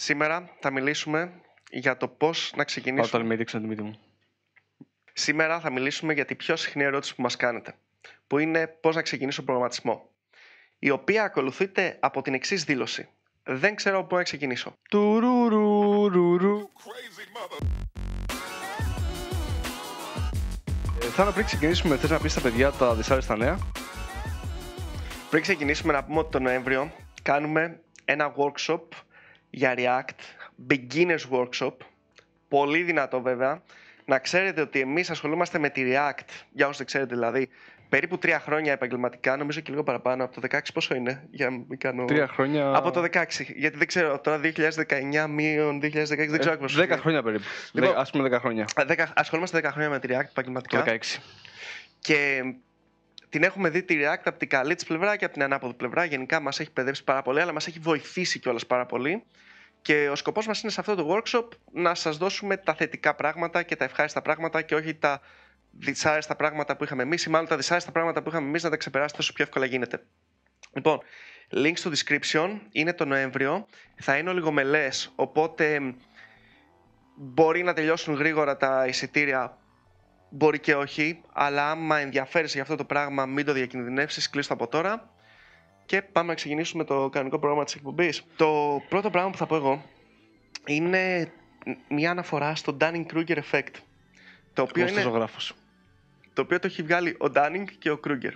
Σήμερα θα μιλήσουμε για το πώς να Πάω ξεκινήσουμε. το αλμίδι τη μύτη μου. Σήμερα θα μιλήσουμε για τη πιο συχνή ερώτηση που μας κάνετε, που είναι πώς να ξεκινήσω προγραμματισμό. Η οποία ακολουθείται από την εξής δήλωση. Δεν ξέρω πού να ξεκινήσω. Τουρουρουρουρου. Ε, Θάνο, πριν ξεκινήσουμε, θες να πεις στα παιδιά τα δυσάρεστα νέα; Πριν ξεκινήσουμε να πούμε ότι το Νοέμβριο κάνουμε ένα workshop για React, beginners workshop, πολύ δυνατό βέβαια. Να ξέρετε ότι εμείς ασχολούμαστε με τη React, για όσους δεν ξέρετε δηλαδή, περίπου τρία χρόνια επαγγελματικά, νομίζω και λίγο παραπάνω, από το 16 πόσο είναι, για να μην κάνω... Τρία χρόνια. Από το 16, γιατί δεν ξέρω, τώρα 2019 μείον 2016, δεν ξέρω Ε, ακριβώς. Δέκα χρόνια περίπου. Λοιπόν, Δε- Ας πούμε δέκα χρόνια. Α, δέκα- ασχολούμαστε 10 χρόνια με τη React Το επαγγελματικά. 16. Και την έχουμε δει τη React από την καλή τη πλευρά και από την ανάποδη πλευρά. Γενικά μας έχει παιδεύσει πάρα πολύ, αλλά μας έχει βοηθήσει κιόλας πάρα πολύ. Και ο σκοπός μας είναι σε αυτό το workshop να σας δώσουμε τα θετικά πράγματα και τα ευχάριστα πράγματα και όχι τα δυσάρεστα πράγματα που είχαμε εμείς, ή μάλλον τα δυσάρεστα πράγματα που είχαμε εμείς να τα ξεπεράσετε όσο πιο εύκολα γίνεται. Λοιπόν, link στο description είναι το Νοέμβριο. Θα είναι ολιγομελές, οπότε μπορεί να τελειώσουν γρήγορα τα εισιτήρια Μπορεί και όχι, αλλά άμα ενδιαφέρεσαι για αυτό το πράγμα, μην το διακινδυνεύσεις, κλείστο από τώρα. Και πάμε να ξεκινήσουμε το κανονικό πρόγραμμα της εκπομπής. Το πρώτο πράγμα που θα πω εγώ είναι μια αναφορά στο Dunning-Kruger effect. Το οποίο, Εγώ είναι, ζωγράφος. το οποίο το έχει βγάλει ο Dunning και ο Kruger.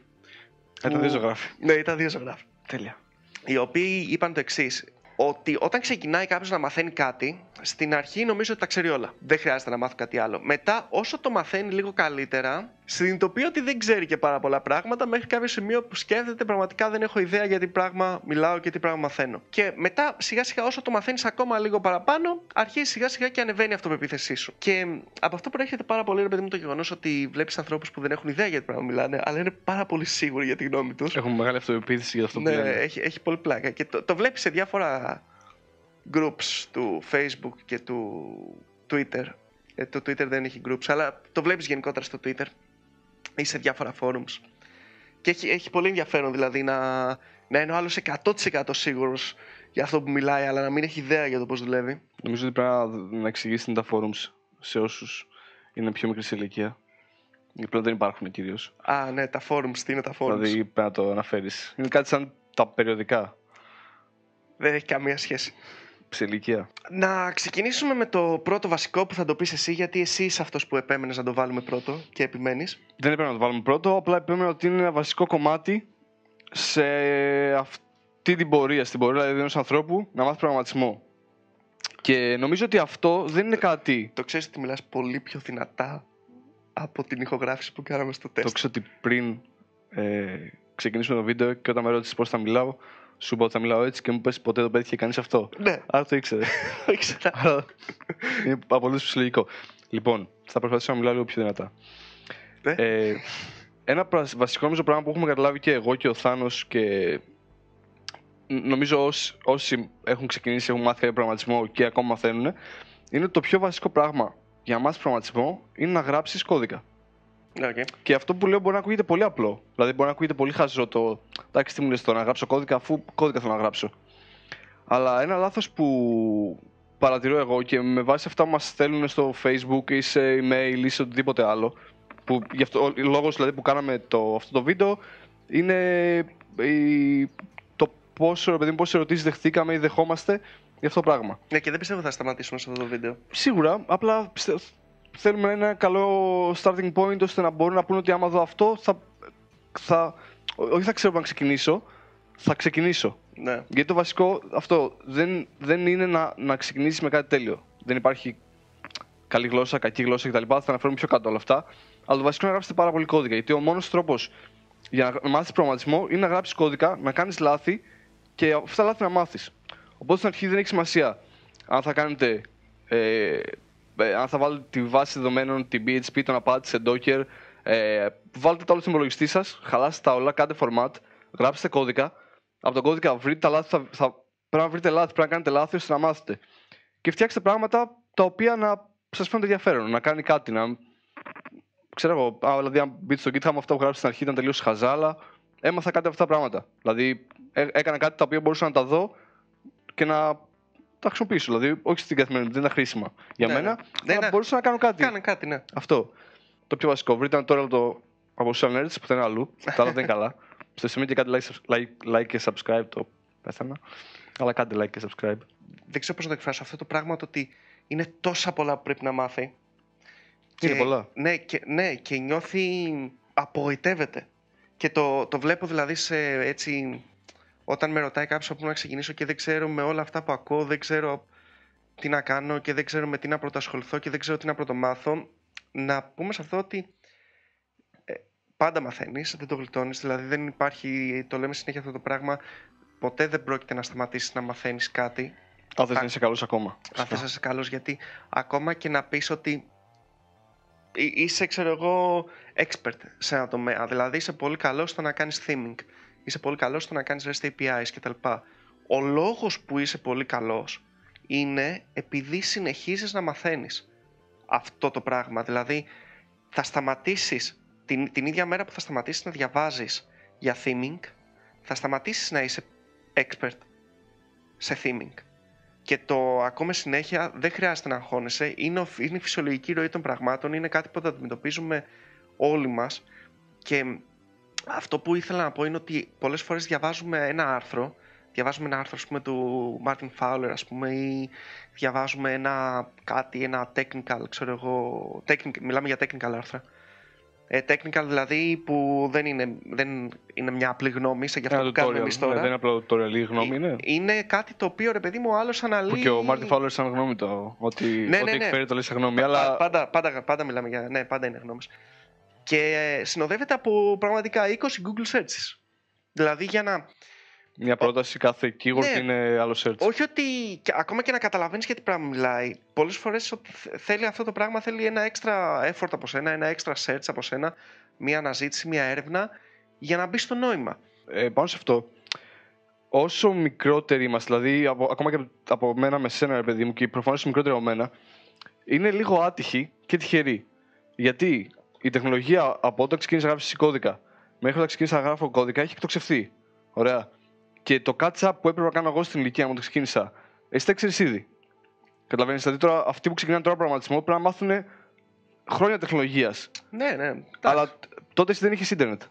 Ε, τα δύο ζωγράφοι. Ναι, ήταν δύο ζωγράφοι. Τέλεια. Οι οποίοι είπαν το εξής. Ότι όταν ξεκινάει κάποιος να μαθαίνει κάτι, στην αρχή νομίζω ότι τα ξέρει όλα. Δεν χρειάζεται να μάθει κάτι άλλο. Μετά, όσο το μαθαίνει λίγο καλύτερα, συνειδητοποιεί ότι δεν ξέρει και πάρα πολλά πράγματα μέχρι κάποιο σημείο που σκέφτεται πραγματικά δεν έχω ιδέα για τι πράγμα μιλάω και τι πράγμα μαθαίνω. Και μετά, σιγά σιγά, όσο το μαθαίνεις ακόμα λίγο παραπάνω, αρχίζει σιγά σιγά και ανεβαίνει η αυτοπεποίθησή σου. Και από αυτό προέρχεται πάρα πολύ, ρε παιδί μου, το γεγονός ότι βλέπεις ανθρώπους που δεν έχουν ιδέα για τι πράγμα μιλάνε, αλλά είναι πάρα πολύ σίγουροι για τη γνώμη τους. Έχουμε μεγάλη αυτοεπίθεση για αυτό που Ναι, λένε. έχει, έχει πολύ πλάκα. Και το, το βλέπεις σε διάφορα groups του Facebook και του Twitter. Ε, το Twitter δεν έχει groups, αλλά το βλέπεις γενικότερα στο Twitter ή σε διάφορα forums. Και έχει, έχει πολύ ενδιαφέρον δηλαδή να, να είναι ο άλλος 100% σίγουρος για αυτό που μιλάει, αλλά να μην έχει ιδέα για το πώς δουλεύει. Νομίζω ότι πρέπει να, να εξηγήσει τα forums σε όσους είναι πιο μικρής σε ηλικία. Γιατί πλέον δεν υπάρχουν κυρίως. Α, ναι, τα forums, τι είναι τα forums; Δηλαδή πρέπει να το αναφέρεις. Είναι κάτι σαν τα περιοδικά Δεν έχει καμία σχέση. Σε ηλικία; Να ξεκινήσουμε με το πρώτο βασικό που θα το πεις εσύ, γιατί εσύ είσαι αυτός που επέμενες να το βάλουμε πρώτο και επιμένεις. Δεν έπρεπε να το βάλουμε πρώτο, απλά επέμενα ότι είναι ένα βασικό κομμάτι σε αυτή την πορεία, στην πορεία δηλαδή ενός ανθρώπου να μάθει προγραμματισμό. Και νομίζω ότι αυτό δεν είναι κάτι. Το ξέρεις ότι μιλάς πολύ πιο δυνατά από την ηχογράφηση που κάναμε στο Το τεστ. ξέρω ότι πριν ε, ξεκινήσουμε το βίντεο και όταν με ρώτησες πώς θα μιλάω, σου είπα ότι θα μιλάω έτσι και μου πες ποτέ δεν πέτυχε κανείς αυτό. Ναι, Άρα το ήξερε. το ήξερα. Άρα είναι απολύτω φυσιολογικό. Λοιπόν, θα προσπαθήσω να μιλάω λίγο πιο δυνατά. Ναι. Ε, ένα πρα- βασικό νομίζω πράγμα που έχουμε καταλάβει και εγώ και ο Θάνος και νομίζω όσοι, όσοι έχουν ξεκινήσει, έχουν μάθει κάποιο προγραμματισμό και ακόμα μαθαίνουν, είναι ότι το πιο βασικό πράγμα για να μάθει προγραμματισμό είναι να γράψεις κώδικα. Ναι, οκ. Και αυτό που λέω μπορεί να ακούγεται πολύ απλό. Δηλαδή, μπορεί να ακούγεται πολύ χαζό το. Εντάξει, τι μου λες τώρα, να γράψω κώδικα, αφού κώδικα θέλω να γράψω. Αλλά ένα λάθος που παρατηρώ εγώ και με βάση αυτά που μας στέλνουν στο Facebook ή σε email ή σε οτιδήποτε άλλο. Που γι' αυτό, ο λόγος δηλαδή που κάναμε το, αυτό το βίντεο είναι η, το πόσο, παιδί μου, πόσες ερωτήσεις δεχτήκαμε ή δεχόμαστε για αυτό το πράγμα. Ναι, και δεν πιστεύω ότι θα σταματήσουμε σε αυτό το βίντεο. Σίγουρα, απλά πιστε- θέλουμε ένα καλό starting point ώστε να μπορούν να πούνε ότι άμα δω αυτό θα, θα ό- όχι θα ξέρω που να ξεκινήσω, θα ξεκινήσω. Ναι. Γιατί το βασικό αυτό δεν, δεν είναι να, να ξεκινήσεις με κάτι τέλειο. Δεν υπάρχει καλή γλώσσα, κακή γλώσσα κτλ. Θα αναφέρουμε πιο κάτω όλα αυτά. Αλλά το βασικό είναι να γράψετε πάρα πολύ κώδικα. Γιατί ο μόνος τρόπος για να μάθεις προγραμματισμό είναι να γράψεις κώδικα, να κάνεις λάθη και αυτά τα λάθη να μάθεις. Οπότε στην αρχή δεν έχει σημασία αν θα κάνετε. Ε, ε, αν θα βάλετε τη βάση δεδομένων, την PHP, τον Apache σε Docker, ε, βάλτε τα όλα στον υπολογιστή σας, χαλάστε τα όλα, κάντε format, γράψτε κώδικα. Από τον κώδικα βρείτε τα λάθη, θα, θα, πρέπει να βρείτε λάθη, πρέπει να κάνετε λάθη ώστε να μάθετε. Και φτιάξτε πράγματα τα οποία να σας φαίνονται ενδιαφέρον, να κάνει κάτι, να. Ξέρω εγώ, α, δηλαδή, αν μπείτε στο GitHub, αυτά που γράψετε στην αρχή ήταν τελείως χαζά, αλλά έμαθα κάτι από αυτά τα πράγματα. Δηλαδή, έ- έκανα κάτι τα οποία μπορούσα να τα δω και να τα χρησιμοποιήσω. Δηλαδή, όχι στην καθημερινή, δεν είναι χρήσιμα για Ναι, μένα. ναι. Δεν αλλά είναι- μπορούσα να κάνω κάτι. Κάνε κάτι, ναι. Αυτό. Το πιο βασικό. Βρείτε τώρα το από social nerds που είναι αλλού. Τα άλλα δεν είναι καλά. Στο σημείο και κάτι like, like, like και subscribe το πέθανα. Αλλά κάντε like και subscribe. Δεν ξέρω πώς να το εκφράσω αυτό το πράγμα το ότι είναι τόσα πολλά που πρέπει να μάθει. Είναι πολλά. Ναι και, ναι, και νιώθει. απογοητεύεται. Και το, το βλέπω δηλαδή σε έτσι. Όταν με ρωτάει κάποιος από πού να ξεκινήσω και δεν ξέρω με όλα αυτά που ακούω, δεν ξέρω τι να κάνω και δεν ξέρω με τι να πρωτοασχοληθώ και δεν ξέρω τι να πρωτομάθω. Να πούμε σε αυτό ότι ε, πάντα μαθαίνεις, δεν το γλιτώνεις. Δηλαδή δεν υπάρχει, το λέμε συνέχεια αυτό το πράγμα, ποτέ δεν πρόκειται να σταματήσεις να μαθαίνεις κάτι. Αν θες Α- να είσαι καλός ακόμα. Αν θες να είσαι καλός γιατί ακόμα και να πεις ότι εί- είσαι ξέρω εγώ expert σε ένα τομέα δηλαδή είσαι πολύ καλός στο να κάνεις theming είσαι πολύ καλός στο να κάνεις REST APIs κτλ ο λόγος που είσαι πολύ καλός είναι επειδή συνεχίζεις να μαθαίνεις αυτό το πράγμα δηλαδή θα σταματήσεις την, την ίδια μέρα που θα σταματήσεις να διαβάζεις για theming θα σταματήσεις να είσαι expert σε theming και το ακόμα συνέχεια δεν χρειάζεται να αγχώνεσαι. Είναι, ο- είναι η φυσιολογική ροή των πραγμάτων. Είναι κάτι που το αντιμετωπίζουμε όλοι μας. Και αυτό που ήθελα να πω είναι ότι πολλές φορές διαβάζουμε ένα άρθρο. Διαβάζουμε ένα άρθρο ας πούμε, του Martin Fowler ας πούμε, ή διαβάζουμε ένα κάτι, ένα technical, ξέρω εγώ, technical, μιλάμε για technical άρθρα. Ε, technical δηλαδή που δεν είναι, δεν είναι μια απλή γνώμη σε για αυτό Ένα που κάνουμε tutorial. εμείς Ναι, τώρα. δεν είναι απλό tutorial, η γνώμη είναι. Είναι κάτι το οποίο ρε παιδί μου ο άλλος αναλύει. Που και ο Μάρτιν Φάουλερ σαν γνώμη το. Ότι, Ναι, ότι ναι, ναι. εκφέρει το λέει σαν γνώμη. Πα- Αλλά πάντα, πάντα, πάντα μιλάμε για. Ναι, πάντα είναι γνώμες. Και ε, συνοδεύεται από πραγματικά 20 Google searches. Δηλαδή για να. μια πρόταση κάθε keyword Ναι. είναι άλλο search. Όχι ότι. και ακόμα και να καταλαβαίνεις για τι πράγμα μιλάει. Πολλές φορές θέλει αυτό το πράγμα θέλει ένα extra effort από σένα, ένα extra search από σένα, μια αναζήτηση, μια έρευνα για να μπει στο νόημα. Ε, πάνω σε αυτό, όσο μικρότεροι είμαστε, δηλαδή από, ακόμα και από, από μένα με σένα, ρε παιδί μου, και προφανώς είσαι μικρότεροι από μένα, είναι λίγο άτυχοι και τυχεροί. Γιατί; Η τεχνολογία από όταν ξεκίνησα να γράψει κώδικα μέχρι όταν ξεκίνησα να γράφω κώδικα έχει εκτοξευθεί. Ωραία. Και το catch-up που έπρεπε να κάνω εγώ στην ηλικία μου όταν ξεκίνησα, εσύ τα ξέρεις ήδη. Καταλαβαίνεις. Δηλαδή τώρα αυτοί που ξεκινάνε τώρα προγραμματισμό πρέπει να μάθουν χρόνια τεχνολογίας. Ναι, ναι. Αλλά τ- τότε εσύ δεν είχες ίντερνετ.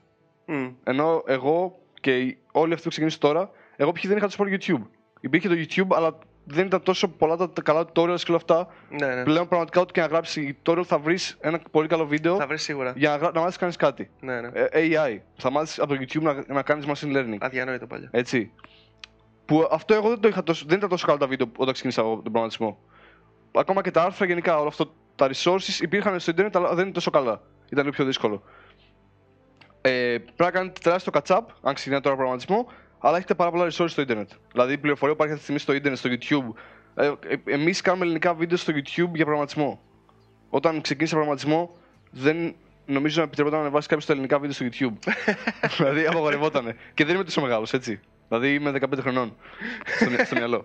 Μμ. Ενώ εγώ και οι- όλοι αυτοί που ξεκίνησαν τώρα, εγώ π.χ. δεν είχα το support YouTube. Υπήρχε το YouTube, αλλά δεν ήταν τόσο πολλά τα, τα καλά tutorials και όλα αυτά. Ναι, ναι. Πλέον πραγματικά ό,τι και να γράψει tutorial θα βρεις ένα πολύ καλό βίντεο Θα βρεις σίγουρα. για να, γρα- να μάθεις κάνεις κάτι. Ναι, ναι. Ε, AI. Θα μάθεις από το YouTube να, να κάνεις machine learning. Αδιανόητο παλιά. Έτσι. Που αυτό εγώ δεν, το είχα τόσο, δεν ήταν τόσο καλά τα βίντεο όταν ξεκίνησα εγώ τον προγραμματισμό. Ακόμα και τα άρθρα γενικά, όλο αυτό. Τα resources υπήρχαν στο Ιντερνετ, αλλά δεν είναι τόσο καλά. Ήταν λίγο πιο δύσκολο. Ε, πρέπει να κάνετε τεράστιο catch-up, αν ξεκινάτε τώρα προγραμματισμό, αλλά έχετε πάρα πολλά resources στο Ιντερνετ. Δηλαδή η πληροφορία που υπάρχει αυτή τη στιγμή στο Ιντερνετ, στο YouTube. Ε, ε, Εμείς κάνουμε ελληνικά βίντεο στο YouTube για προγραμματισμό. Όταν ξεκίνησα προγραμματισμό, δεν νομίζω να επιτρεπόταν να ανεβάσει κάποιος τα ελληνικά βίντεο στο YouTube. δηλαδή απαγορευόταν. Και δεν είμαι τόσο μεγάλος, έτσι. Δηλαδή είμαι 15 χρονών στο, στο μυαλό.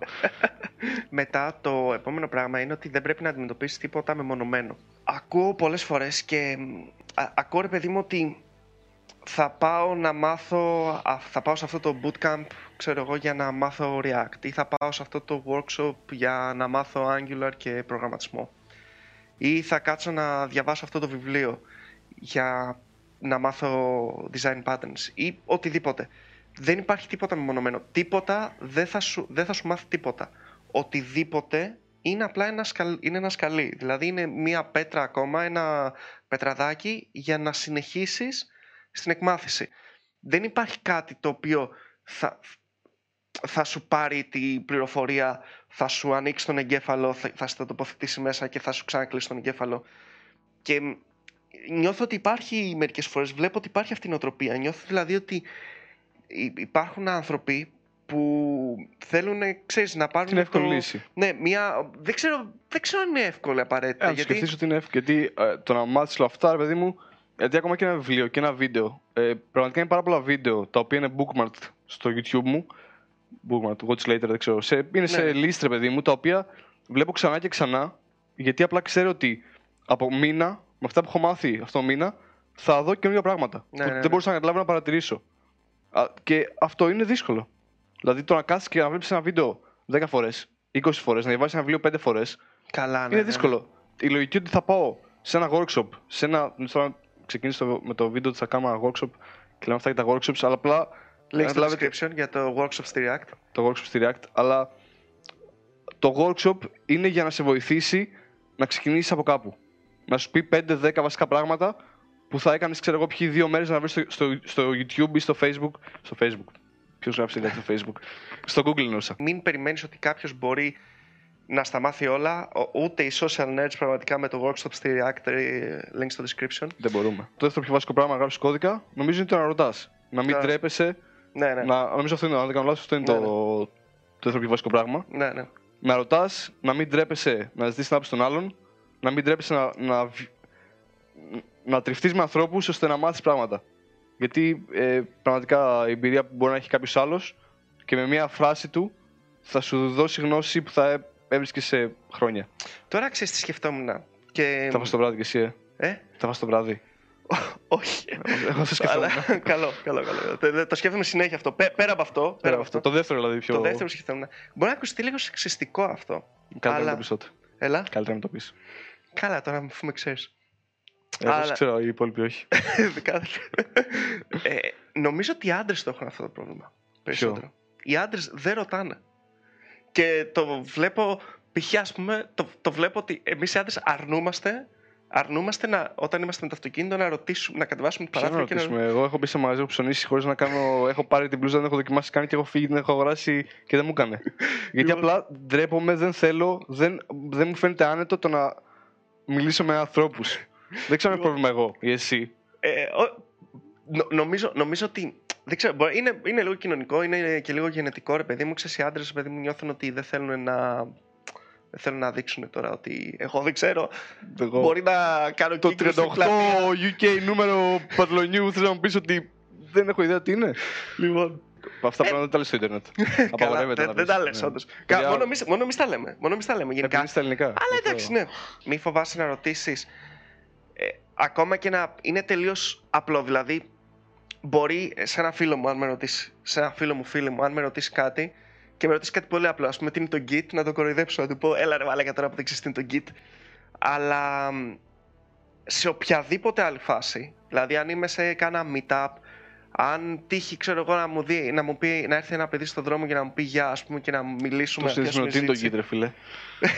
Μετά το επόμενο πράγμα είναι ότι δεν πρέπει να αντιμετωπίσεις τίποτα μεμονωμένο. Ακούω πολλές φορές και μ, α, ακούω ρε παιδί μου ότι θα πάω να μάθω, α, θα πάω σε αυτό το bootcamp ξέρω εγώ για να μάθω React ή θα πάω σε αυτό το workshop για να μάθω Angular και προγραμματισμό ή θα κάτσω να διαβάσω αυτό το βιβλίο για να μάθω design patterns ή οτιδήποτε. Δεν υπάρχει τίποτα μεμονωμένο. Τίποτα δεν θα σου, δεν θα σου μάθει τίποτα. Οτιδήποτε είναι απλά ένα, σκαλ, είναι ένα σκαλί. Δηλαδή είναι μία πέτρα ακόμα, ένα πετραδάκι για να συνεχίσεις στην εκμάθηση. Δεν υπάρχει κάτι το οποίο θα, θα σου πάρει την πληροφορία, θα σου ανοίξει τον εγκέφαλο, θα, θα σε τοποθετήσει μέσα και θα σου ξανακλείσει τον εγκέφαλο. Και μ, νιώθω ότι υπάρχει μερικές φορές, βλέπω ότι υπάρχει αυτή η νοοτροπία. Νιώθω δηλαδή ότι υ- υπάρχουν άνθρωποι που θέλουν, ξέρεις, να πάρουν Την εύκολη το... λύση. Ναι, μια... δεν, ξέρω, δεν ξέρω αν είναι εύκολη απαραίτητα. Ε, αν γιατί... σκεφτείς ότι είναι εύκολο. Γιατί ε, το να μάθεις όλα αυτά, ρε παιδί μου, γιατί ακόμα και ένα βιβλίο και ένα βίντεο. Ε, πραγματικά είναι πάρα πολλά βίντεο τα οποία είναι bookmarked στο YouTube μου. Bookmarked, watch later, δεν ξέρω. Σε, είναι σε Ναι. list, ρε παιδί μου, τα οποία βλέπω ξανά και ξανά. Γιατί απλά ξέρω ότι από μήνα, με αυτά που έχω μάθει αυτό το μήνα, θα δω καινούργια πράγματα. Ναι, που ναι, ναι. δεν μπορούσα να καταλάβω να παρατηρήσω. Α, και αυτό είναι δύσκολο. Δηλαδή το να κάτσει και να βλέπεις ένα βίντεο 10 φορές 20 φορές, να διαβάσεις ένα βιβλίο 5 φορές, Καλά, ναι. είναι ναι. δύσκολο. Η λογική ότι θα πάω σε ένα workshop, σε ένα. Τώρα ξεκίνησε το- με το βίντεο ότι θα κάνουμε ένα workshop και λέμε αυτά για τα workshops, αλλά απλά. Link στο καταλάβετε description για το workshop στη React; το workshop στη React, αλλά το workshop είναι για να σε βοηθήσει να ξεκινήσεις από κάπου. Να σου πει 5-10 βασικά πράγματα που θα έκανες, ξέρω εγώ, ποιοι δύο μέρες να βρεις στο, στο, στο YouTube ή στο Facebook. Στο Facebook. Ποιος γράψει δηλαδή στο Facebook. Στο Google εννοούσα. Μην περιμένεις ότι κάποιος μπορεί να στα μάθει όλα, ο- ούτε οι social nerds πραγματικά με το workshop στη React, ε, link στο description. Δεν μπορούμε. Το δεύτερο πιο βασικό πράγμα να γράψεις κώδικα νομίζω είναι το να ρωτάς. Να μην Να- τρέπεσαι. Ναι, ναι. Να, νομίζω αυτό είναι, αν δεν κάνω λάθος, αυτό είναι Ναι, το, ναι. το δεύτερο πιο βασικό πράγμα. ναι, ναι. να ρωτάς, να μην τρέπεσαι να ζητήσεις την άποψη των άλλων, να μην τρέπεσαι να, να, βι- να τριφτείς με ανθρώπους ώστε να μάθεις πράγματα. Γιατί ε, πραγματικά η εμπειρία που μπορεί να έχει κάποιος άλλος και με μία φράση του θα σου δώσει γνώση που θα έβρισκες σε χρόνια. Τώρα ξέρεις τι σκεφτόμουν. Και... Θα φας το βράδυ κι εσύ, ε. Ε; Θα φας το βράδυ. Όχι. Εγώ το σκεφτόμουν. Αλλά, καλό, καλό, καλό. Το, το σκέφτομαι συνέχεια αυτό. Πέ- Πέρα από αυτό, πέρα από αυτό. Το δεύτερο δηλαδή πιο. Το δεύτερο σκεφτόμουν. Μπορεί να ακουστεί λίγο σεξιστικό αυτό. Καλύτερα αλλά- να το πεις τότε. Έλα. Καλύτερα να το πεις. Καλά, τώρα αφού με ξέρεις. Εγώ Αλλά- ξέρω, οι υπόλοιποι όχι. ε, νομίζω ότι οι άντρες το έχουν αυτό το πρόβλημα. Περισσότερο. Οι άντρες δεν ρωτάνε. Και το βλέπω, π.χ. ας πούμε, το, το βλέπω ότι εμείς οι άντρες αρνούμαστε, αρνούμαστε να, όταν είμαστε με το αυτοκίνητο να ρωτήσουμε, να κατεβάσουμε το Ποιο να παράθυρο και να. ρωτήσουμε; Εγώ έχω μπει σε μαγαζί, έχω ψωνίσει χωρίς να κάνω. Έχω πάρει την μπλούζα, δεν έχω δοκιμάσει καν και έχω φύγει, την έχω αγοράσει και δεν μου έκανε. Γιατί Λοιπόν. απλά ντρέπομαι, δεν θέλω, δεν, δεν μου φαίνεται άνετο το να μιλήσω με ανθρώπους. δεν ξέρω αν έχω πρόβλημα εγώ ή εσύ. Ε, ο- νο- νομίζω, νομίζω ότι. Δεν ξέρω, μπορεί, είναι, είναι λίγο κοινωνικό, είναι και λίγο γενετικό ρε παιδί μου. Ξέρεις, οι άντρες παιδί μου νιώθουν ότι δεν θέλουν να. Δεν θέλουν να δείξουν τώρα ότι εγώ δεν ξέρω. Εγώ- Μπορεί να κάνω Το κύκλο 38 στην πλατεία. UK νούμερο πατλονιού θέλω να μου πεις ότι δεν έχω ιδέα τι είναι; Λοιπόν. Αυτά πράγματα δεν τα λες στο Ιντερνετ. Καλά, Απαγορεύεται δεν, να δεν πεις. τα λες Ναι. όντως. Παιδιά, Κα- Μόνο εμείς, μόνο εμείς τα λέμε. Μόνο εμείς τα λέμε γενικά. Επειδή στα ελληνικά. Αλλά εντάξει, ναι. Μη φοβάσαι να ρωτήσεις. Ε, ακόμα και να είναι τελείως απλό. Δηλαδή, μπορεί σε ένα φίλο μου, αν με ρωτήσεις, σε ένα φίλο μου, φίλη μου, αν με ρωτήσεις κάτι και με ρωτήσεις κάτι πολύ απλό, ας πούμε, τι είναι το Git, να το κοροϊδέψω, να του πω, έλα ρε βαλέκα τώρα που δεν ξέρει τι είναι το Git. Αλλά μ, σε οποιαδήποτε άλλη φάση, δηλαδή αν είμαι σε κάνα meetup, αν τύχει, ξέρω εγώ, να μου, δει, να μου πει, να έρθει ένα παιδί στον δρόμο και να μου πει γεια, ας πούμε, και να μιλήσουμε. Το να σύστημα πιάσουμε τι είναι το συζήτηση. Git, ρε φίλε.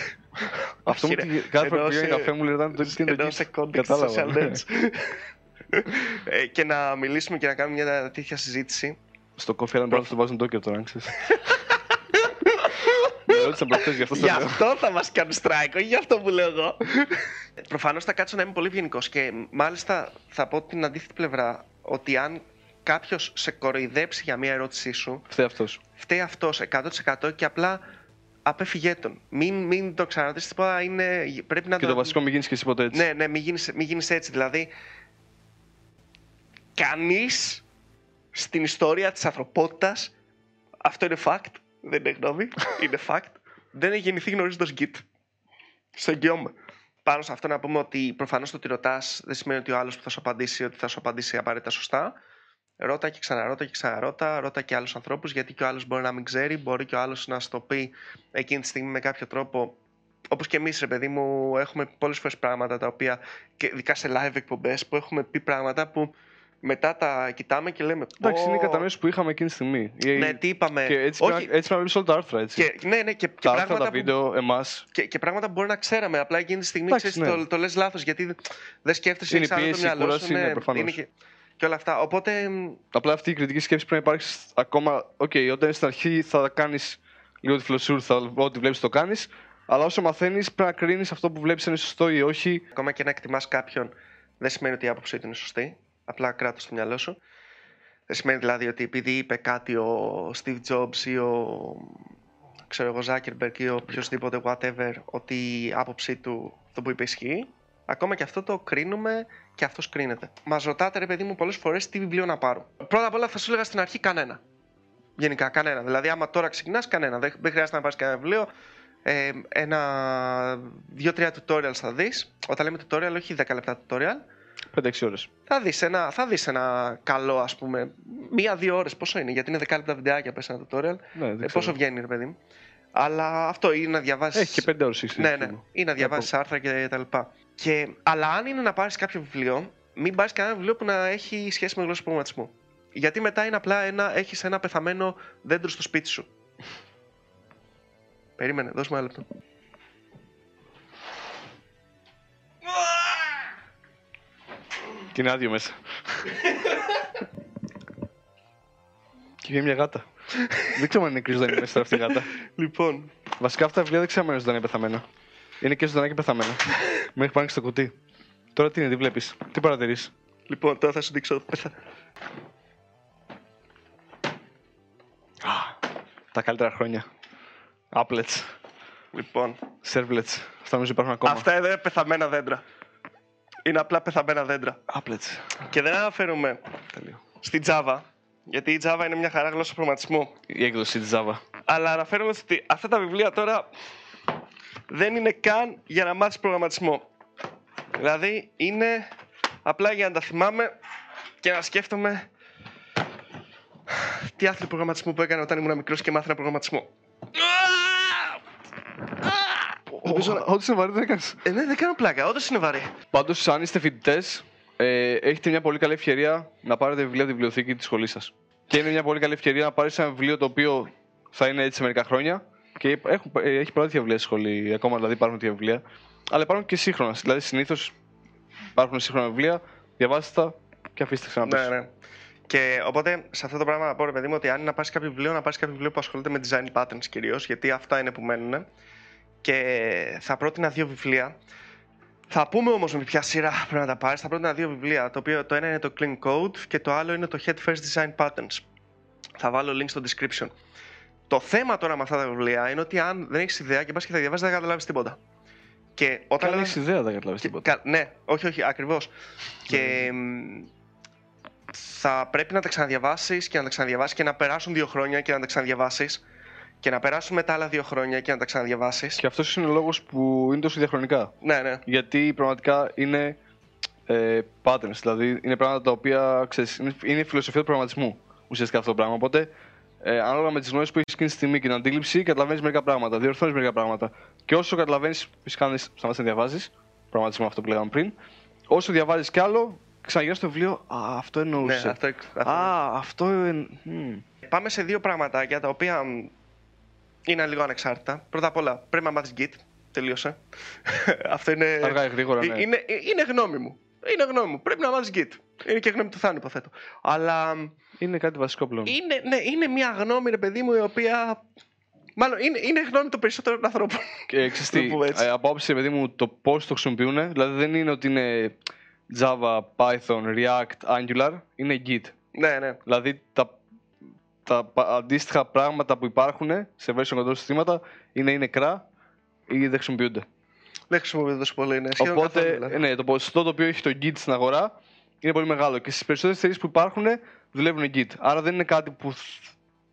Αυτό μου ρε. τι- κάθε φορά Ενώ που πήγαινε σε- καφέ μου λέγανε το τι είναι το Ενώ Git. σε context Κατάλαβα, social ναι. nerds. Ε, και να μιλήσουμε και να κάνουμε μια τέτοια συζήτηση. Στο Coffee Island Brothers το βάζουν Docker τώρα, αν ξέρεις. Με ρώτησαν προχτές γι' αυτό το Γι' λέω. αυτό θα μας κάνουν strike, όχι γι' αυτό που λέω εγώ. Προφανώς θα κάτσω να είμαι πολύ ευγενικός και μάλιστα θα πω την αντίθετη πλευρά ότι αν κάποιος σε κοροϊδέψει για μια ερώτησή σου, Φταίει αυτός. φταίει αυτός 100% και απλά απέφυγέ τον. Μην, μην το ξαναρωτήσεις τίποτα. Είναι, πρέπει να Και το βασικό μην γίνεις και εσύ ποτέ έτσι. Ναι, ναι, μην γίνεις, μην γίνεις έτσι. Δηλαδή, κανείς στην ιστορία της ανθρωπότητας, αυτό είναι fact, δεν είναι γνώμη, είναι fact, δεν έχει γεννηθεί γνωρίζοντας Git. Στο εγγυώμαι. Πάνω σε αυτό να πούμε ότι προφανώς το ότι ρωτάς δεν σημαίνει ότι ο άλλος που θα σου απαντήσει ότι θα σου απαντήσει απαραίτητα σωστά. Ρώτα και ξαναρώτα και ξαναρώτα, ρώτα και άλλους ανθρώπους γιατί και ο άλλος μπορεί να μην ξέρει, μπορεί και ο άλλος να σου το πει εκείνη τη στιγμή με κάποιο τρόπο όπως και εμείς ρε παιδί μου έχουμε πολλές φορές πράγματα τα οποία και ειδικά σε live εκπομπές που έχουμε πει πράγματα που μετά τα κοιτάμε και λέμε Εντάξει, είναι η «Πω, κατανόηση που είχαμε εκείνη τη στιγμή. Η- Ναι, τι είπαμε. Και έτσι Όχι, πρέπει να- έτσι πρέπει να βλέπεις όλα τα άρθρα, έτσι. και, ναι, ναι, και, και, Τα άρθρα, πράγματα τα που, βίντεο, εμάς. και, και πράγματα που μπορεί να ξέραμε. Απλά εκείνη τη στιγμή Εντάξει, ξέρεις, ναι. το, το λες λάθος γιατί δεν σκέφτεσαι Είναι έχεις άλλο το πίεση, μυαλό σου. κούραση, ναι, προφανώς. και, και όλα αυτά. Οπότε μ, Απλά αυτή η κριτική σκέψη πρέπει να υπάρξει ακόμα. Οκ, όταν είσαι στην αρχή θα κάνεις λίγο τη φιλοσούρ, θα ό,τι βλέπεις το κάνεις. Αλλά όσο μαθαίνεις, πρέπει να κρίνεις αυτό που βλέπεις είναι σωστό ή όχι. ακόμα και να εκτιμάς κάποιον δεν σημαίνει ότι η άποψή του είναι σωστή. Απλά κράτα το στο μυαλό σου. Δεν σημαίνει δηλαδή ότι επειδή είπε κάτι ο Steve Jobs ή ο ξέρω εγώ Zuckerberg ή ο οποιοδήποτε whatever ότι η άποψή του αυτό που είπε ισχύει. Ακόμα και αυτό το κρίνουμε και αυτός κρίνεται. Μας ρωτάτε, ρε παιδί μου, πολλές φορές τι βιβλίο να πάρω. Πρώτα απ' όλα θα σου έλεγα στην αρχή κανένα. Γενικά, κανένα. Δηλαδή, άμα τώρα ξεκινάς, κανένα. Δεν, δεν χρειάζεται να πάρεις κανένα βιβλίο. Ε, ένα, δύο-τρία tutorials θα δεις. Όταν λέμε tutorial, όχι 10 λεπτά tutorial. 5-6 ώρες. Θα δεις ένα, θα δεις ένα καλό, ας πούμε, μία-δύο ώρες πόσο είναι, γιατί είναι 10 λεπτά βιντεάκια πες ένα tutorial. Ναι, δεν Ε, ξέρω. πόσο βγαίνει, ρε παιδί μου. Αλλά αυτό είναι να διαβάσει. Έχει και πέντε ώρες. Ναι, ναι. Ή να διαβάσεις άρθρα και τα λοιπά. Και, αλλά αν είναι να πάρεις κάποιο βιβλίο, μην πάρεις κανένα βιβλίο που να έχει σχέση με γλώσσα προγραμματισμού. Γιατί μετά είναι απλά ένα, έχεις ένα πεθαμένο δέντρο στο σπίτι σου. Περίμενε, δώσ' μου ένα λεπτό. Είναι άδειο μέσα. και βγαίνει μια γάτα. δεν ξέρω αν είναι κρύο δεν είναι μέσα αυτή η γάτα. Λοιπόν, Βασικά αυτά τα βιβλία δεν ξέρω αν είναι ζωντανά ή πεθαμένα. Είναι και ζωντανά και πεθαμένα. Μου έχει πάνε και στο κουτί. Τώρα τι είναι, τι βλέπεις, τι παρατηρείς; λοιπόν, τώρα θα σου δείξω. Πεθα... Τα καλύτερα χρόνια. Applets, Λοιπόν, servlets. Αυτά νομίζω υπάρχουν ακόμα. αυτά εδώ είναι πεθαμένα δέντρα. Είναι απλά πεθαμένα δέντρα. Applets. Και δεν αναφέρομαι Τέλειο. στη Java, γιατί η Java είναι μια χαρά γλώσσα προγραμματισμού. Η έκδοση της Java. Αλλά αναφέρομαι ότι αυτά τα βιβλία τώρα δεν είναι καν για να μάθεις προγραμματισμό. Δηλαδή είναι απλά για να τα θυμάμαι και να σκέφτομαι τι άθλη προγραμματισμού που έκανα όταν ήμουν μικρός και μάθαινα προγραμματισμό. Ό,τι σε βαρύ δεν έκανες. Ε, ναι, δεν κάνω πλάκα. Όντως είναι βαρύ. Πάντως, αν είστε φοιτητές, ε, έχετε μια πολύ καλή ευκαιρία να πάρετε βιβλία από τη βιβλιοθήκη της σχολής σας. Και είναι μια πολύ καλή ευκαιρία να πάρεις ένα βιβλίο το οποίο θα είναι έτσι σε μερικά χρόνια. Και έχουν, ε, έχει πολλά τέτοια βιβλία στη σχολή, ακόμα δηλαδή υπάρχουν τέτοια βιβλία. Αλλά υπάρχουν και σύγχρονα. Δηλαδή, συνήθως υπάρχουν σύγχρονα βιβλία, διαβάστε τα και αφήστε ξανά Ναι, πίσω. ναι. Και οπότε σε αυτό το πράγμα να πω ρε παιδί μου ότι αν είναι να πάρεις κάποιο βιβλίο, να πάρεις κάποιο βιβλίο που ασχολείται με design patterns κυρίως, γιατί αυτά είναι που μένουν. Και θα πρότεινα δύο βιβλία. Θα πούμε όμως με ποια σειρά πρέπει να τα πάρεις. Θα πρότεινα δύο βιβλία. Το, οποίο, το ένα είναι το Clean Code και το άλλο είναι το Head First Design Patterns. Θα βάλω link στο description. Το θέμα τώρα με αυτά τα βιβλία είναι ότι αν δεν έχεις ιδέα και πας και θα διαβάσεις, δεν θα καταλάβεις τίποτα. Και όταν Όταν λέω- έχεις ιδέα, δεν καταλάβεις και- τίποτα. κα- ναι, όχι, όχι, ακριβώς. και μ, θα πρέπει να τα ξαναδιαβάσεις και να τα ξαναδιαβάσεις και να περάσουν δύο χρόνια και να τα ξαναδιαβάσεις. Και να περάσουν μετά άλλα δύο χρόνια και να τα ξαναδιαβάσεις. Και αυτός είναι ο λόγος που είναι τόσο διαχρονικά. Ναι, ναι. Γιατί πραγματικά είναι ε, patterns, δηλαδή είναι πράγματα τα οποία ξέρεις, είναι, είναι η φιλοσοφία του προγραμματισμού ουσιαστικά αυτό το πράγμα. Οπότε, ε, ανάλογα με τις γνώσεις που έχεις εκείνη τη στιγμή και την αντίληψη, καταλαβαίνεις μερικά πράγματα, διορθώνεις μερικά πράγματα. Και όσο καταλαβαίνεις, φυσικά αν δεν σταματήσει να διαβάζει, προγραμματισμό αυτό που λέγαμε πριν, όσο διαβάζεις κι άλλο, ξαναγυρνάς στο βιβλίο. Α, αυτό ναι εννοούσε. αυτό, αυτό. Α, αυτό. εν- μμ. Πάμε σε δύο πραγματάκια τα οποία μ, είναι λίγο ανεξάρτητα. Πρώτα απ' όλα, πρέπει να μάθεις Git. Τελείωσε. αυτό είναι. Αργά ή γρήγορα, ναι. Ε, είναι, είναι γνώμη μου. Είναι γνώμη μου. Πρέπει να μάθεις Git. Είναι και γνώμη του Θάνου, υποθέτω. Αλλά μ, Είναι κάτι βασικό πλέον. είναι, ναι, είναι μια γνώμη, ρε παιδί μου, η οποία. Μάλλον είναι, είναι γνώμη των περισσότερων ανθρώπων. Και ξέρεις Να τι, το πω έτσι. ε, από άποψη παιδί μου το πώς το χρησιμοποιούν, δηλαδή δεν είναι ότι είναι Java, Python, React, Angular, είναι Git. ναι, ναι. Δηλαδή τα, τα πα- αντίστοιχα πράγματα που υπάρχουν σε version control συστήματα είναι ή νεκρά ή δεν χρησιμοποιούνται. Δεν χρησιμοποιείται τόσο πολύ. Ναι. Σχεδόν Οπότε, καθόλου, δηλαδή. ναι, το ποσοστό το οποίο έχει το Git στην αγορά είναι πολύ μεγάλο και στις περισσότερες εταιρείες που υπάρχουν δουλεύουν Git. Άρα δεν είναι κάτι που θ-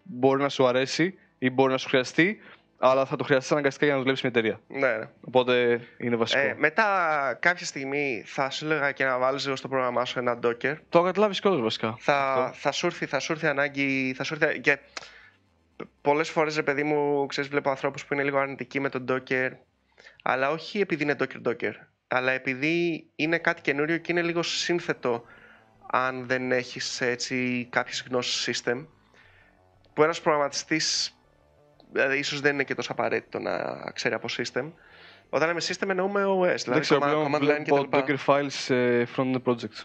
μπορεί να σου αρέσει ή μπορεί να σου χρειαστεί, αλλά θα το χρειαστείς αναγκαστικά για να δουλέψεις μια εταιρεία. Ναι, ναι. Οπότε είναι βασικό. Ε, μετά κάποια στιγμή θα σου έλεγα και να βάλεις λίγο στο πρόγραμμά σου ένα Docker. Το καταλάβει κιόλα βασικά. Θα, Αυτό. θα, σου έρθει, θα σου έρθει ανάγκη. Θα σου έρθει, και πολλές φορές, ρε παιδί μου, ξέρεις, βλέπω ανθρώπους που είναι λίγο αρνητικοί με τον Docker. Αλλά όχι επειδή είναι Docker Docker. Αλλά επειδή είναι κάτι καινούριο και είναι λίγο σύνθετο αν δεν έχεις έτσι κάποιες γνώσεις system. Που ένας προγραμματιστής, δηλαδή ίσως δεν είναι και τόσο απαραίτητο να ξέρει από system. Όταν λέμε system εννοούμε OS, δεν δηλαδή ξέρω, command, πλέον command line βλέπω κτλ. Docker files σε front-end projects.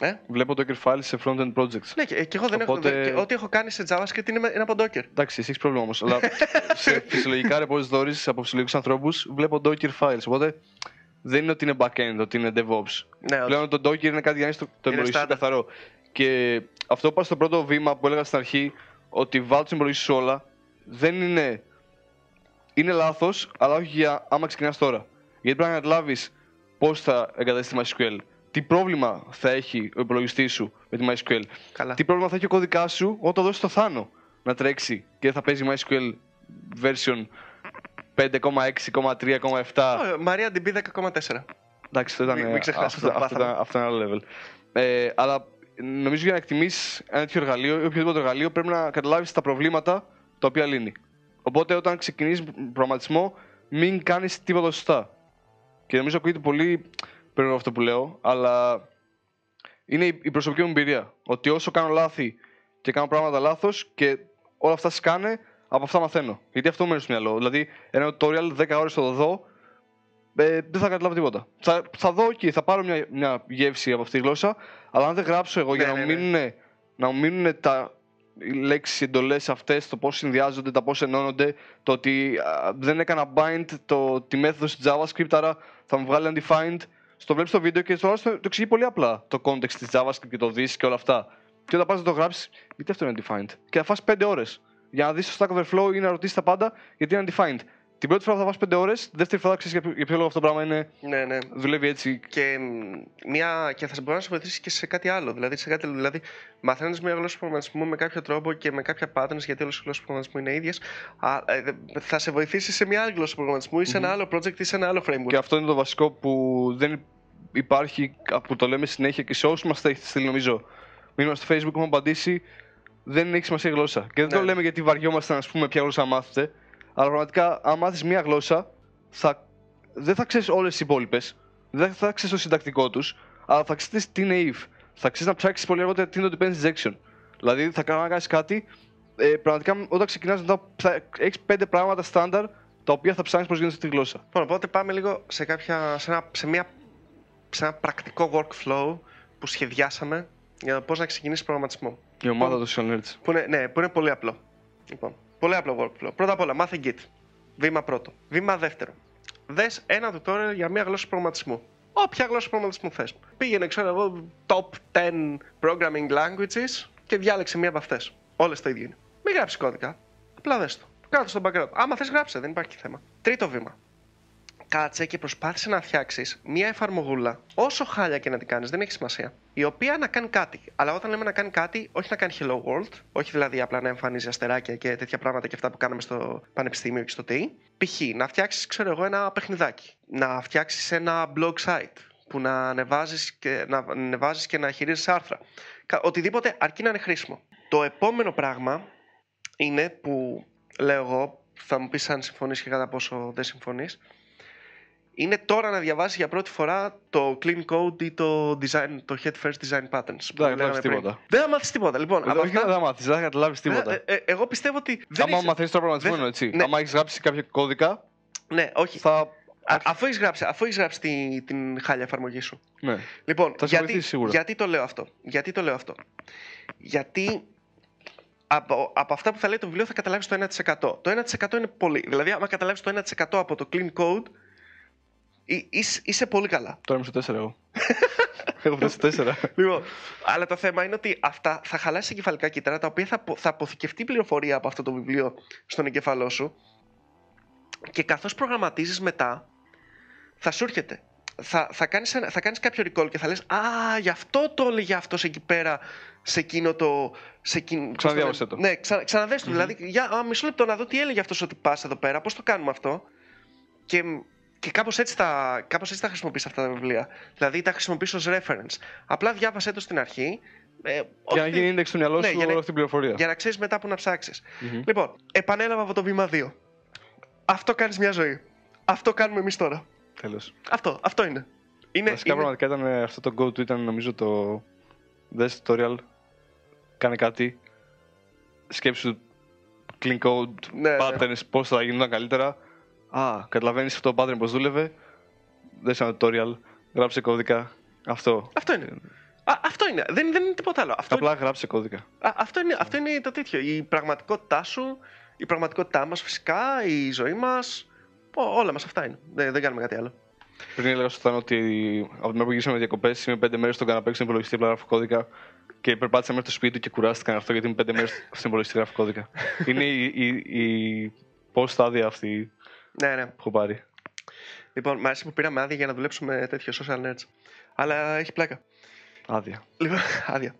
Ε; Βλέπω Docker files σε front-end projects. Ναι, και, και εγώ δεν Οπότε- έχω. και ό,τι έχω κάνει σε JavaScript είναι, με- είναι από Docker. Εντάξει, εσύ έχεις πρόβλημα όμως. αλλά σε φυσιολογικά repositories από φυσιολογικούς ανθρώπους βλέπω Docker files. Οπότε δεν είναι ότι είναι backend, ότι είναι DevOps. Ναι, όχι. Πλέον το Docker είναι κάτι για να είναι στο- το Είναι υπολογιστή στάνταρ. καθαρό. Και αυτό που είπα στο πρώτο βήμα που έλεγα στην αρχή, ότι βάλτε τον υπολογιστή σου όλα, δεν είναι. Είναι λάθος, αλλά όχι για άμα ξεκινάς τώρα. Γιατί πρέπει να καταλάβεις πώς θα εγκαταστήσει τη MySQL. Τι πρόβλημα θα έχει ο υπολογιστής σου με τη MySQL. Καλά. Τι πρόβλημα θα έχει ο κώδικά σου όταν δώσεις το θάνο να τρέξει και δεν θα παίζει MySQL version 5,6,3,7. Ε, Μαρία DB 10,4. Εντάξει, αυτό ήταν, Μην- μην ξεχνάς αυτό, αυτό το αυτό, πάθαμε. ήταν, αυτό είναι άλλο level. Ε, αλλά νομίζω για να εκτιμήσεις ένα τέτοιο εργαλείο ή οποιοδήποτε εργαλείο πρέπει να καταλάβεις τα προβλήματα τα οποία λύνει. Οπότε όταν ξεκινήσεις προγραμματισμό, μην κάνεις τίποτα σωστά. Και νομίζω ακούγεται πολύ περίεργο αυτό που λέω, αλλά είναι η η προσωπική μου εμπειρία. Ότι όσο κάνω λάθη και κάνω πράγματα λάθος και όλα αυτά σκάνε, από αυτά μαθαίνω. Γιατί αυτό μου μένει στο μυαλό. Δηλαδή, ένα tutorial 10 ώρες θα το δω, ε, δεν θα καταλάβω τίποτα. Θα, θα δω και θα πάρω μια, μια γεύση από αυτή τη γλώσσα, αλλά αν δεν γράψω εγώ για Ναι, να, ναι, μου ναι. μείνουν, να μου μείνουν τα οι λέξεις, οι εντολές αυτές, το πώς συνδυάζονται, τα πώς ενώνονται, το ότι α, δεν έκανα bind το, τη μέθοδος στη JavaScript, άρα θα μου βγάλει undefined. Στο βλέπεις το βίντεο και στο άλλο το, το εξηγεί πολύ απλά το context της JavaScript και το this και όλα αυτά. Και όταν πας να το γράψεις, γιατί αυτό είναι undefined; Και θα φας 5 ώρες για να δεις το Stack Overflow ή να ρωτήσεις τα πάντα γιατί είναι undefined. Την πρώτη φορά θα φας 5 ώρες, τη δεύτερη φορά ξέρεις για, ποιο- για ποιο λόγο αυτό το πράγμα είναι, Ναι, ναι. δουλεύει έτσι. Και, μ, μια, και θα σε μπορεί να σε βοηθήσει και σε κάτι άλλο. Δηλαδή, σε κάτι, δηλαδή μαθαίνει μια γλώσσα προγραμματισμού με κάποιο τρόπο και με κάποια patterns, γιατί όλες οι γλώσσες προγραμματισμού είναι ίδιες. Θα σε βοηθήσει σε μια άλλη γλώσσα προγραμματισμού ή σε ένα άλλο project ή σε ένα άλλο framework. Και αυτό είναι το βασικό που δεν υπάρχει, που το λέμε συνέχεια και σε όσου μας τα έχετε στείλει, νομίζω. Μήνυμα στο Facebook έχουμε απαντήσει, δεν έχει σημασία η γλώσσα. Και δεν το Ναι. λέμε γιατί βαριόμαστε να πούμε ποια γλώσσα μάθετε. Αλλά πραγματικά, αν μάθεις μία γλώσσα, θα, δεν θα ξέρεις όλες τις υπόλοιπες. Δεν θα ξέρεις το συντακτικό τους, αλλά θα ξέρεις τι είναι if. Θα ξέρεις να ψάξεις πολύ αργότερα τι είναι το depends injection. Δηλαδή, θα κάνω να κάνεις κάτι. Ε, πραγματικά, όταν ξεκινάς, έχεις πέντε πράγματα στάνταρ τα οποία θα ψάχνεις πώς γίνεται στη γλώσσα. Λοιπόν, οπότε πάμε λίγο σε, κάποια, σε, ένα, σε, μια, σε ένα πρακτικό workflow που σχεδιάσαμε για το πώς να ξεκινήσεις προγραμματισμό. Η ομάδα του Social Nerds. Που είναι, ναι, που είναι πολύ απλό. Λοιπόν, πολύ απλό workflow. Πρώτα απ' όλα, μάθε Git. Βήμα πρώτο. Βήμα δεύτερο. Δες ένα tutorial για μια γλώσσα προγραμματισμού. Όποια γλώσσα προγραμματισμού θες. Πήγαινε, ξέρω εγώ, top 10 programming languages και διάλεξε μία από αυτές. Όλες το ίδιο είναι. Μην γράψεις κώδικα. Απλά δες το. Κάτω στο background. Άμα θες, γράψε, δεν υπάρχει θέμα. Τρίτο βήμα. Κάτσε και προσπάθησε να φτιάξεις μια εφαρμογούλα, όσο χάλια και να την κάνεις, δεν έχει σημασία, η οποία να κάνει κάτι. Αλλά όταν λέμε να κάνει κάτι, όχι να κάνει hello world, όχι δηλαδή απλά να εμφανίζει αστεράκια και τέτοια πράγματα και αυτά που κάναμε στο πανεπιστήμιο και στο ΤΕΙ. Π.χ. να φτιάξεις, ξέρω εγώ, ένα παιχνιδάκι. Να φτιάξεις ένα blog site που να ανεβάζεις και να, ανεβάζεις και να χειρίζεσαι άρθρα. Κα- Οτιδήποτε αρκεί να είναι χρήσιμο. Το επόμενο πράγμα είναι που λέω εγώ, θα μου πεις αν συμφωνείς και κατά πόσο δεν συμφωνείς, είναι τώρα να διαβάσει για πρώτη φορά το clean code ή το, design, το head first design patterns. που Δεν θα λέγαμε καταλάβεις πριν. τίποτα. Δεν θα μάθεις τίποτα. Λοιπόν, από Δεν όχι αυτά- δεν θα μάθεις, δεν θα καταλάβεις τίποτα. Ε, ε, ε, εγώ πιστεύω ότι. Δεν Άμα έχεις- μαθαίνεις τώρα προγραμματισμό, δεν- εννοώ, έτσι. ναι. Άμα έχεις γράψει κάποιο κώδικα, Ναι, όχι. θα. Α, αφού έχεις γράψει, αφού έχεις γράψει τη- την χάλια εφαρμογή σου. Ναι. Λοιπόν, Θα σε γιατί, βοηθήσει σίγουρα. γιατί το λέω αυτό; Γιατί το λέω αυτό; Γιατί από, από αυτά που θα λέει το βιβλίο θα καταλάβεις το 1%. Το 1% είναι πολύ. Δηλαδή, άμα καταλάβεις το 1% από το clean code, εί- είσαι, είσαι πολύ καλά. Τώρα είμαι στο 4 εγώ. Έχω φτάσει στο 4. Λοιπόν, αλλά το θέμα είναι ότι αυτά θα χαλάσει εγκεφαλικά κύτταρα τα οποία θα, απο- θα αποθηκευτεί πληροφορία από αυτό το βιβλίο στον εγκεφαλό σου και καθώς προγραμματίζεις μετά θα σου έρχεται. Θα, θα, κάνεις, ένα- θα κάνεις κάποιο recall και θα λες «Α, γι' αυτό το έλεγε αυτός εκεί πέρα σε εκείνο το... Σε εκείνο, πώς Ξαναδιάβασε λένε; το. Ναι, ξα, ξαναδες το. Δηλαδή, για α, μισό λεπτό να δω τι έλεγε αυτός ότι πας εδώ πέρα, πώς το κάνουμε αυτό. Και, και κάπως έτσι, τα, κάπως έτσι τα χρησιμοποιείς αυτά τα βιβλία. Δηλαδή τα χρησιμοποιείς ως reference. Απλά διάβασέ το στην αρχή. Ε, Για όχι- να γίνει index στο μυαλό Ναι, σου για να- όλη αυτή την πληροφορία. για να ξέρεις μετά που να ψάξεις. Μμμ. Λοιπόν, επανέλαβα από το βήμα 2. Αυτό κάνεις μια ζωή. Αυτό κάνουμε εμείς τώρα. Τέλος. Αυτό, αυτό είναι. είναι, Βασικά είναι... πραγματικά ήταν ε, αυτό το go to ήταν νομίζω το δες tutorial κάνε κάτι σκέψου clean code, Ναι, ναι. patterns, πώς θα γινόταν καλύτερα Α, καταλαβαίνεις αυτό το pattern πώς δούλευε δες ένα tutorial, γράψε κώδικα αυτό Αυτό είναι. Α, αυτό είναι. Δεν, δεν είναι τίποτα άλλο. Αυτό, Απλά γράψε κώδικα α, αυτό, είναι, αυτό είναι το τέτοιο. Η πραγματικότητά σου, η πραγματικότητά μα φυσικά, η ζωή μα. Όλα μα αυτά είναι. Δεν, δεν κάνουμε κάτι άλλο. Πριν έλεγα στο Θάνο ότι από τη μέρα που γυρίσαμε διακοπέ είμαι πέντε μέρε στον καναπέ στον υπολογιστή απλά γράφω κώδικα και περπάτησα μέχρι το σπίτι του και κουράστηκα αυτό γιατί είμαι πέντε μέρε στον υπολογιστή γράφω κώδικα. Είναι η, η, η πώ στάδια αυτή Ναι, ναι. που έχω πάρει. Λοιπόν, μ' άρεσε που πήραμε άδεια για να δουλέψουμε τέτοιο social nerds. Αλλά έχει πλάκα. Άδεια. Λοιπόν, άδεια.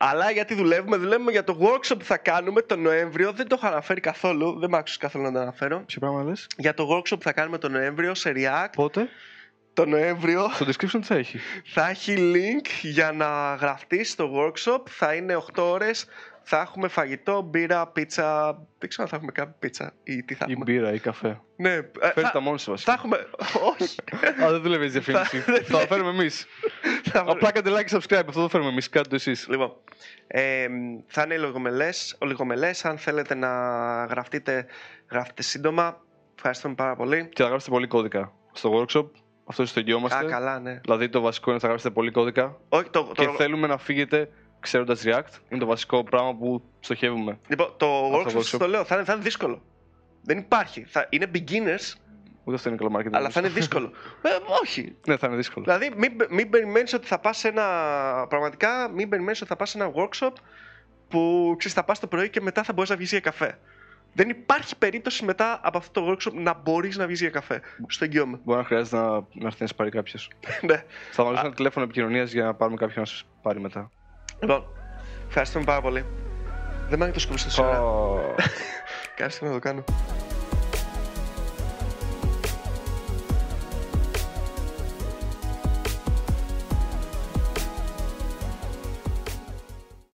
Αλλά γιατί δουλεύουμε, δουλεύουμε για το workshop που θα κάνουμε τον Νοέμβριο. Δεν το έχω αναφέρει καθόλου, δεν μ' άκουσες καθόλου να το αναφέρω. Ποιο πράγμα λες; Για το workshop που θα κάνουμε τον Νοέμβριο σε React. Πότε; Το Νοέμβριο Στο description τι θα έχει. θα έχει link για να γραφτείς στο workshop. Θα είναι 8 ώρες. Θα έχουμε φαγητό, μπύρα, πίτσα. Δεν ξέρω αν θα έχουμε κάποια πίτσα ή τι θα Ή έχουμε. μπύρα ή καφέ. Ναι, ε, Φέρεις θα, τα μόνο σου θα βασικά. έχουμε. Όχι. Α, δεν δουλεύει η διαφήμιση. Θα- Θα τα φέρουμε εμείς. Θα- Απλά κάντε like και subscribe. Αυτό το φέρουμε εμείς. Κάντε το εσείς. Λοιπόν, ε, θα είναι λιγομελές, ολιγομελές. Αν θέλετε να γραφτείτε, γράφτε σύντομα. Ευχαριστούμε πάρα πολύ. Και θα γράψετε πολύ κώδικα στο workshop. Αυτό στο Α, εγγυόμαστε. καλά, ναι. Δηλαδή το βασικό είναι θα γράψετε πολύ κώδικα. Όχι, το, Και το, θέλουμε να φύγετε ξέροντας React. Είναι το βασικό πράγμα που στοχεύουμε. λοιπόν, το Αυτό workshop, workshop. σας το λέω, θα είναι, θα είναι δύσκολο. Δεν υπάρχει. Θα, είναι beginners, Ούτε αυτό είναι καλό marketing. αλλά θα είναι δύσκολο. ε, όχι. Ναι, θα είναι δύσκολο. Δηλαδή, μην, μην περιμένεις ότι θα πας σε ένα. Πραγματικά, μην περιμένεις ότι θα πας σε ένα workshop που ξέρεις, θα πας το πρωί και μετά θα μπορείς να βγεις για καφέ. Δεν υπάρχει περίπτωση μετά από αυτό το workshop να μπορείς να βγεις για καφέ. Στο εγγυώμαι. Μπορεί να χρειάζεται να, να έρθει να σε πάρει κάποιος. ναι. Θα βάλω ένα τηλέφωνο επικοινωνίας για να πάρουμε κάποιον να σας πάρει μετά. Λοιπόν, ευχαριστούμε πάρα πολύ. Δεν μ' άγγιξε το σκουπιστό σήμερα. Ω. Κάτσε να το κάνω.